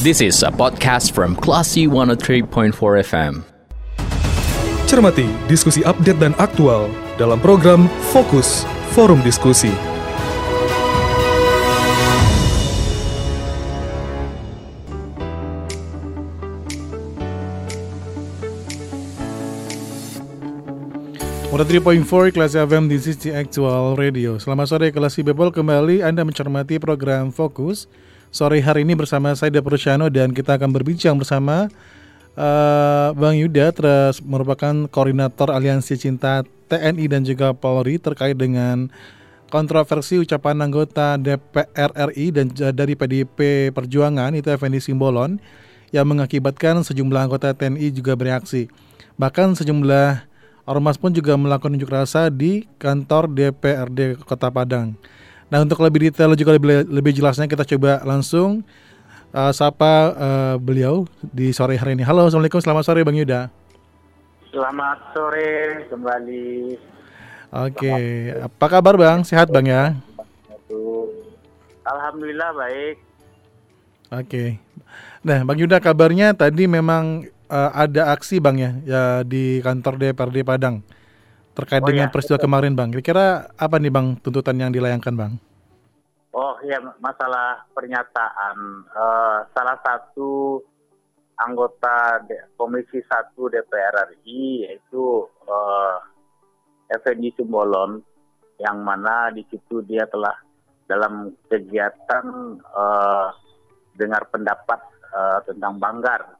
This is a podcast from Classy 103.4 FM. Cermati diskusi update dan aktual dalam program Fokus Forum Diskusi. Moda 3.4 kelas FM di Sisi Actual Radio. Selamat sore kelas People kembali Anda mencermati program Fokus. Sore hari ini bersama saya Dapur Shano dan kita akan berbincang bersama uh, Bang Yuda terus merupakan koordinator Aliansi Cinta TNI dan juga Polri terkait dengan kontroversi ucapan anggota DPR RI dan dari PDIP Perjuangan itu Effendi Simbolon yang mengakibatkan sejumlah anggota TNI juga bereaksi. Bahkan sejumlah Ormas pun juga melakukan unjuk rasa di kantor DPRD Kota Padang. Nah untuk lebih detail juga lebih, lebih jelasnya kita coba langsung uh, sapa uh, beliau di sore hari ini. Halo, assalamualaikum, selamat sore Bang Yuda. Selamat sore kembali. Oke, apa kabar Bang? Sehat Bang ya? Alhamdulillah baik. Oke. Nah, Bang Yuda kabarnya tadi memang uh, ada aksi Bang ya, ya di kantor DPRD Padang terkait oh, dengan ya, peristiwa betul. kemarin Bang. Kira-kira apa nih Bang tuntutan yang dilayangkan Bang? Oh ya masalah pernyataan uh, salah satu anggota Komisi 1 DPR RI yaitu uh, Effendi Simbolon yang mana di situ dia telah dalam kegiatan uh, dengar pendapat uh, tentang Banggar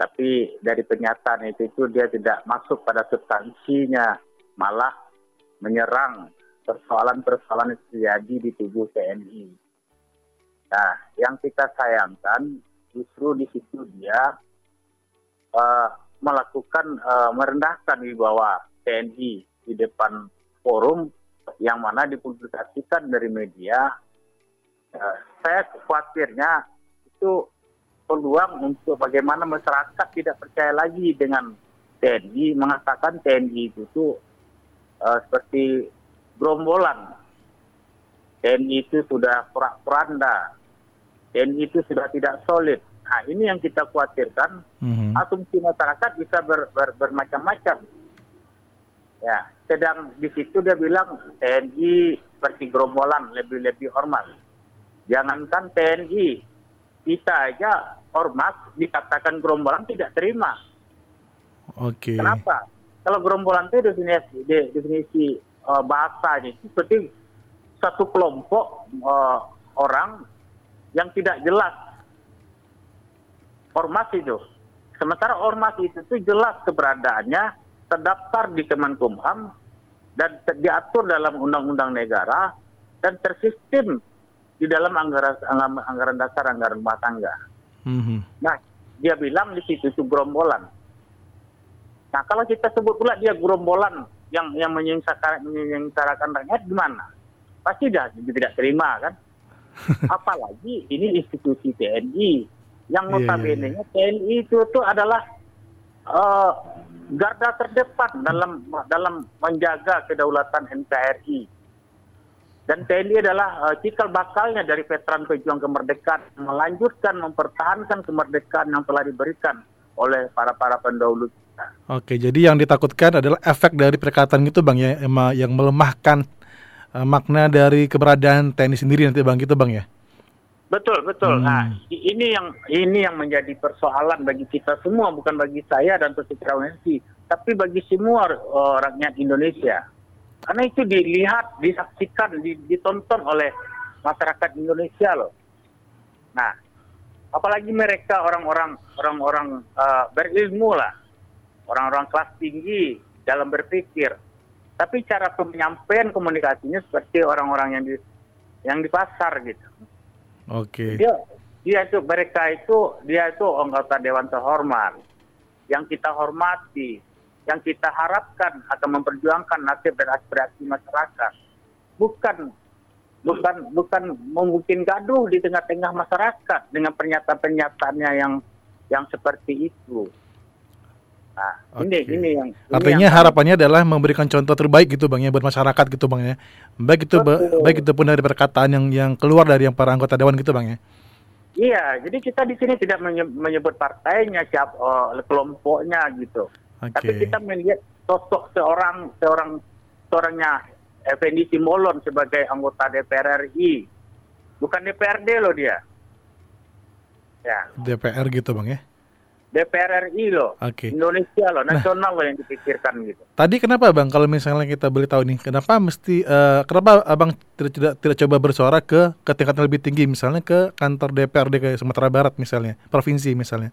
tapi dari pernyataan itu, itu dia tidak masuk pada substansinya, malah menyerang persoalan-persoalan yang terjadi di tubuh TNI. Nah, yang kita sayangkan justru di situ dia uh, melakukan uh, merendahkan di bawah TNI di depan forum yang mana dipublikasikan dari media. Uh, saya khawatirnya itu peluang untuk bagaimana masyarakat tidak percaya lagi dengan TNI, mengatakan TNI itu tuh uh, seperti gerombolan. TNI itu sudah porak-poranda. TNI itu sudah tidak solid. Nah, ini yang kita khawatirkan. Mm-hmm. Asumsi masyarakat bisa ber, ber, bermacam-macam. Ya, sedang di situ dia bilang TNI seperti gerombolan lebih-lebih hormat. Jangankan TNI, kita aja ormas dikatakan gerombolan tidak terima. Oke. Okay. Kenapa? Kalau gerombolan itu definisi definisi uh, bahasanya itu seperti satu kelompok uh, orang yang tidak jelas ormas itu. Sementara ormas itu tuh jelas keberadaannya terdaftar di Kemenkumham dan diatur dalam undang-undang negara dan tersistem di dalam anggaran anggaran dasar anggaran rumah tangga. Mm-hmm. Nah, dia bilang di situ itu gerombolan. Nah, kalau kita sebut pula dia gerombolan yang yang menyengsarakan, menyengsarakan rakyat gimana? Pasti dah tidak terima kan? Apalagi ini institusi TNI yang iya, notabene yeah, yeah. TNI itu tuh adalah uh, garda terdepan dalam dalam menjaga kedaulatan NKRI dan TNI adalah uh, cikal bakalnya dari veteran pejuang kemerdekaan, melanjutkan, mempertahankan kemerdekaan yang telah diberikan oleh para para pendahulu kita. Oke, jadi yang ditakutkan adalah efek dari perkataan itu, bang ya, yang melemahkan uh, makna dari keberadaan TNI sendiri nanti, bang, gitu, bang ya. Betul, betul. Hmm. Nah, ini yang ini yang menjadi persoalan bagi kita semua, bukan bagi saya dan peserta tapi bagi semua uh, rakyat Indonesia. Karena itu dilihat, disaksikan, ditonton oleh masyarakat Indonesia loh. Nah, apalagi mereka orang-orang orang-orang uh, berilmu lah, orang-orang kelas tinggi dalam berpikir. Tapi cara penyampaian komunikasinya seperti orang-orang yang di yang di pasar gitu. Oke. Okay. Dia dia itu mereka itu dia itu anggota dewan terhormat yang kita hormati yang kita harapkan akan memperjuangkan nasib dan aspirasi masyarakat. Bukan bukan bukan membuat gaduh di tengah-tengah masyarakat dengan pernyataan-pernyataannya yang yang seperti itu. Nah, okay. ini ini yang ini artinya yang harapannya kami, adalah memberikan contoh terbaik gitu Bang ya buat masyarakat gitu Bang ya. Baik itu betul. baik itu pun dari perkataan yang yang keluar dari yang para anggota dewan gitu Bang ya. Iya, jadi kita di sini tidak menye- menyebut partainya, siap oh, kelompoknya gitu. Oke. Tapi kita melihat sosok seorang seorang seorangnya Effendi Simbolon sebagai anggota DPR RI. Bukan DPRD loh dia. Ya, DPR gitu bang ya. DPR RI loh. Oke. Indonesia loh, nasional loh yang dipikirkan gitu. Tadi kenapa bang kalau misalnya kita boleh tahu nih, kenapa mesti eh, kenapa abang tidak tidak tidak coba bersuara ke ke tingkat yang lebih tinggi, misalnya ke kantor DPRD ke Sumatera Barat misalnya, provinsi misalnya.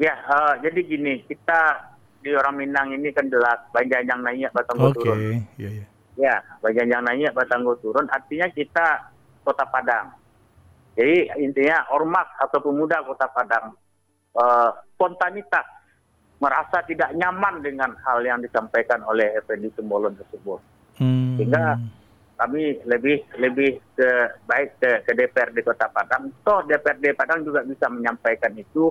Ya, eh, jadi gini, kita di orang Minang ini kan jelas Banjajang naik, Batanggo Oke, turun. iya iya. Ya, Banjajang naik, Batanggo turun, artinya kita kota Padang. Jadi intinya ormas atau pemuda kota Padang eh, spontanitas merasa tidak nyaman dengan hal yang disampaikan oleh Effendi Sembolon tersebut. Hmm. Sehingga kami lebih lebih ke baik ke, ke DPRD Kota Padang. Toh DPRD Padang juga bisa menyampaikan itu.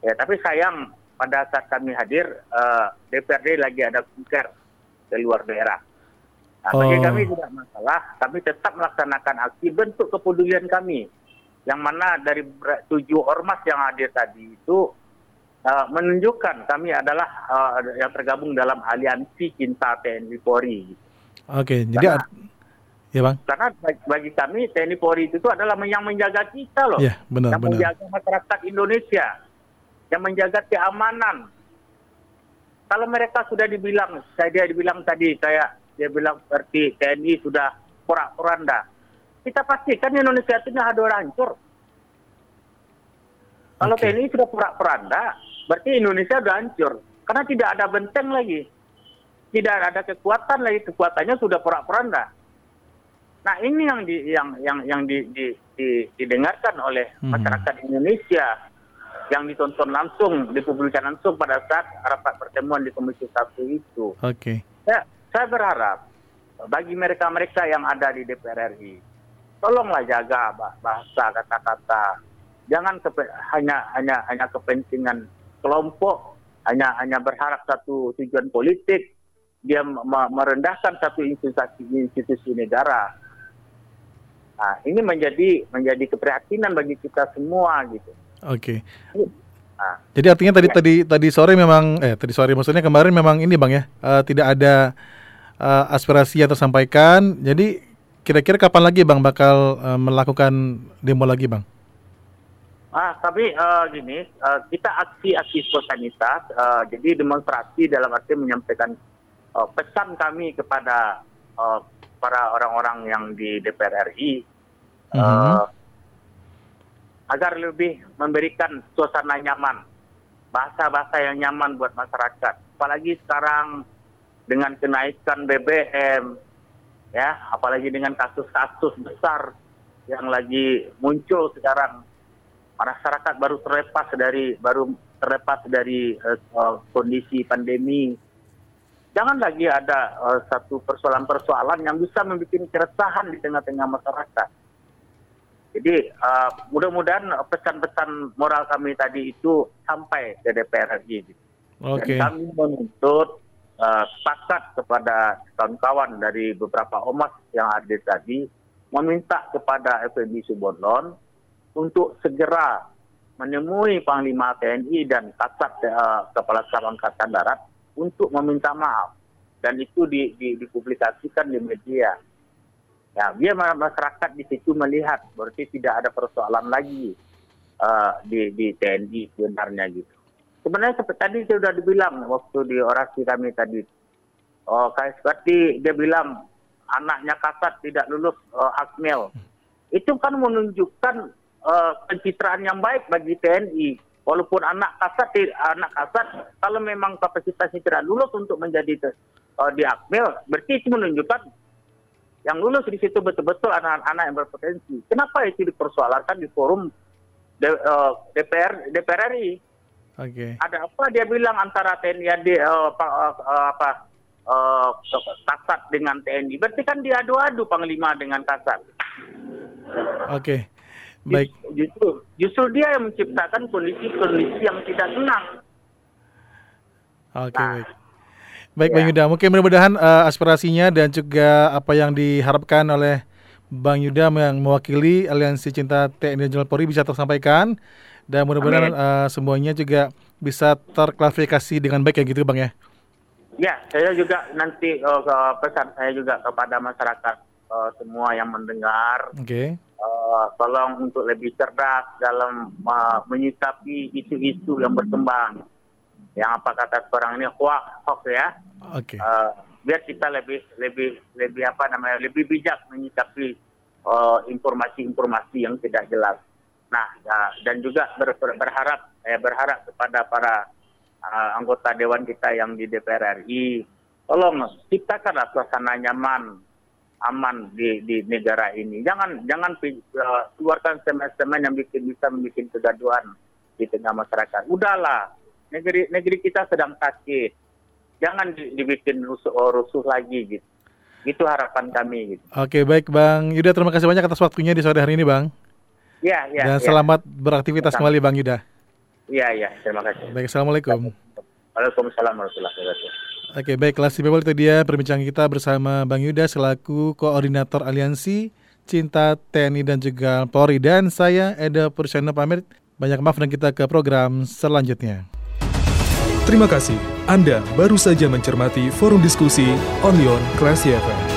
Ya, tapi sayang pada saat kami hadir eh, DPRD lagi ada kunker ke luar daerah. Nah, bagi Oh. kami tidak masalah, kami tetap melaksanakan aksi bentuk kepedulian kami. Yang mana dari tujuh ormas yang hadir tadi itu eh, menunjukkan kami adalah eh, yang tergabung dalam aliansi cinta TNI Polri. Oke, jadi Karena- art- ya bang, Karena bagi- kami TNI Polri itu adalah yang menjaga kita loh. ya benar yang benar. menjaga masyarakat Indonesia. Yang menjaga keamanan. Kalau mereka sudah dibilang, saya dia dibilang tadi, saya dia bilang seperti TNI sudah porak-poranda. Kita pastikan Indonesia itu hancur hancur. Kalau Oke. TNI sudah porak-poranda, berarti Indonesia sudah hancur. Karena tidak ada benteng lagi. Tidak ada kekuatan lagi, kekuatannya sudah porak-poranda. Nah, ini yang di, yang yang yang di, di, di- didengarkan oleh Mhm. masyarakat Indonesia yang ditonton langsung, dipublikkan langsung pada saat rapat pertemuan di Komisi 1 itu. Oke, Saya, saya berharap bagi mereka-mereka yang ada di DPR RI, tolonglah jaga bah- bahasa kata-kata. Jangan kepe- hanya hanya hanya kepentingan kelompok, hanya hanya berharap satu tujuan politik, dia me- merendahkan satu institusi institusi negara. Nah, ini menjadi menjadi keprihatinan bagi kita semua gitu. Oke. Nah, Jadi artinya tadi tadi tadi sore memang eh tadi sore maksudnya kemarin memang ini bang ya eh, tidak ada eh, aspirasi yang tersampaikan. Jadi kira-kira kapan lagi bang bakal eh, melakukan demo lagi bang? Ah, tapi eh, gini, eh, kita aksi-aksi spontanitas, eh, jadi demonstrasi dalam arti menyampaikan eh, pesan kami kepada eh, para orang-orang yang di DPR RI eh, Mhm. Agar lebih memberikan suasana nyaman, bahasa-bahasa yang nyaman buat masyarakat. Apalagi sekarang dengan kenaikan BBM, ya, apalagi dengan kasus-kasus besar yang lagi muncul sekarang masyarakat baru terlepas dari baru terlepas dari eh, kondisi pandemi. Jangan lagi ada eh, satu persoalan-persoalan yang bisa membuat keresahan di tengah-tengah masyarakat. Jadi eh, mudah-mudahan pesan-pesan moral kami tadi itu sampai ke DPR RI. gitu. Dan kami menuntut eh, sepakat kepada kawan-kawan dari beberapa ormas yang hadir tadi meminta kepada FNB Subodlon untuk segera menemui Panglima TNI dan Kasat eh, Kepala Staf Angkatan Darat untuk meminta maaf dan itu di, di, dipublikasikan di media. Ya, biar ma- masyarakat di situ melihat berarti tidak ada persoalan lagi eh, di, di TNI sebenarnya gitu. Sebenarnya seperti tadi sudah dibilang waktu di orasi kami tadi. Oh, kayak seperti dia bilang anaknya kasat tidak lulus uh, akmil. Itu kan menunjukkan eh, pencitraan yang baik bagi TNI. Walaupun anak kasat anak kasat kalau memang kapasitasnya tidak lulus untuk menjadi eh, di akmil, berarti itu menunjukkan yang lulus di situ betul-betul anak-anak yang berpotensi. Kenapa itu dipersoalkan di forum D- eh, DPR DPR RI? Oke. ada apa dia bilang antara TNI AD eh, apa, eh, apa kasat dengan TNI berarti kan diadu-adu panglima dengan kasat Oke. Baik. justru justru dia yang menciptakan kondisi-kondisi yang tidak tenang Oke, Nah, baik. Baik, Bang ya. Yuda. Mungkin mudah-mudahan eh, aspirasinya dan juga apa yang diharapkan oleh Bang Yuda yang mewakili Aliansi Cinta TNI dan Polri bisa tersampaikan dan mudah-mudahan uh, semuanya juga bisa terklarifikasi dengan baik ya gitu Bang ya. Ya, saya juga nanti uh, pesan saya juga kepada masyarakat uh, semua yang mendengar. Oke. Okay. Uh, tolong untuk lebih cerdas dalam uh, menyikapi isu-isu yang berkembang. Yang apa kata seorang ini hoax, hoax ya. Oke. Okay. Uh, biar kita lebih lebih lebih apa namanya lebih bijak menyikapi informasi-informasi uh, yang tidak jelas. Nah, uh, dan juga ber, ber, berharap saya berharap kepada para uh, anggota dewan kita yang di DPR RI, tolong ciptakanlah suasana nyaman, aman di, di negara ini. Jangan jangan uh, keluarkan semen-semen yang bikin bisa membuat kegaduhan di tengah masyarakat. Udahlah, negeri negeri kita sedang sakit. Jangan dibikin rusuh, oh, rusuh lagi gitu. Itu harapan kami gitu. Oke, baik Bang Yuda, terima kasih banyak atas waktunya di sore hari ini, Bang. Ya, ya. Dan ya. selamat beraktivitas kembali Bang Yuda. Iya, iya, terima kasih. Baik, Assalamualaikum. Waalaikumsalam warahmatullahi wabarakatuh. Oke, baik, kelas people itu dia perbincangan kita bersama Bang Yuda selaku koordinator aliansi Cinta TNI dan juga Polri dan saya Eda Pursyana pamit. Banyak maaf dan kita ke program selanjutnya. Terima kasih. Anda baru saja mencermati forum diskusi Onlyon Classy FM.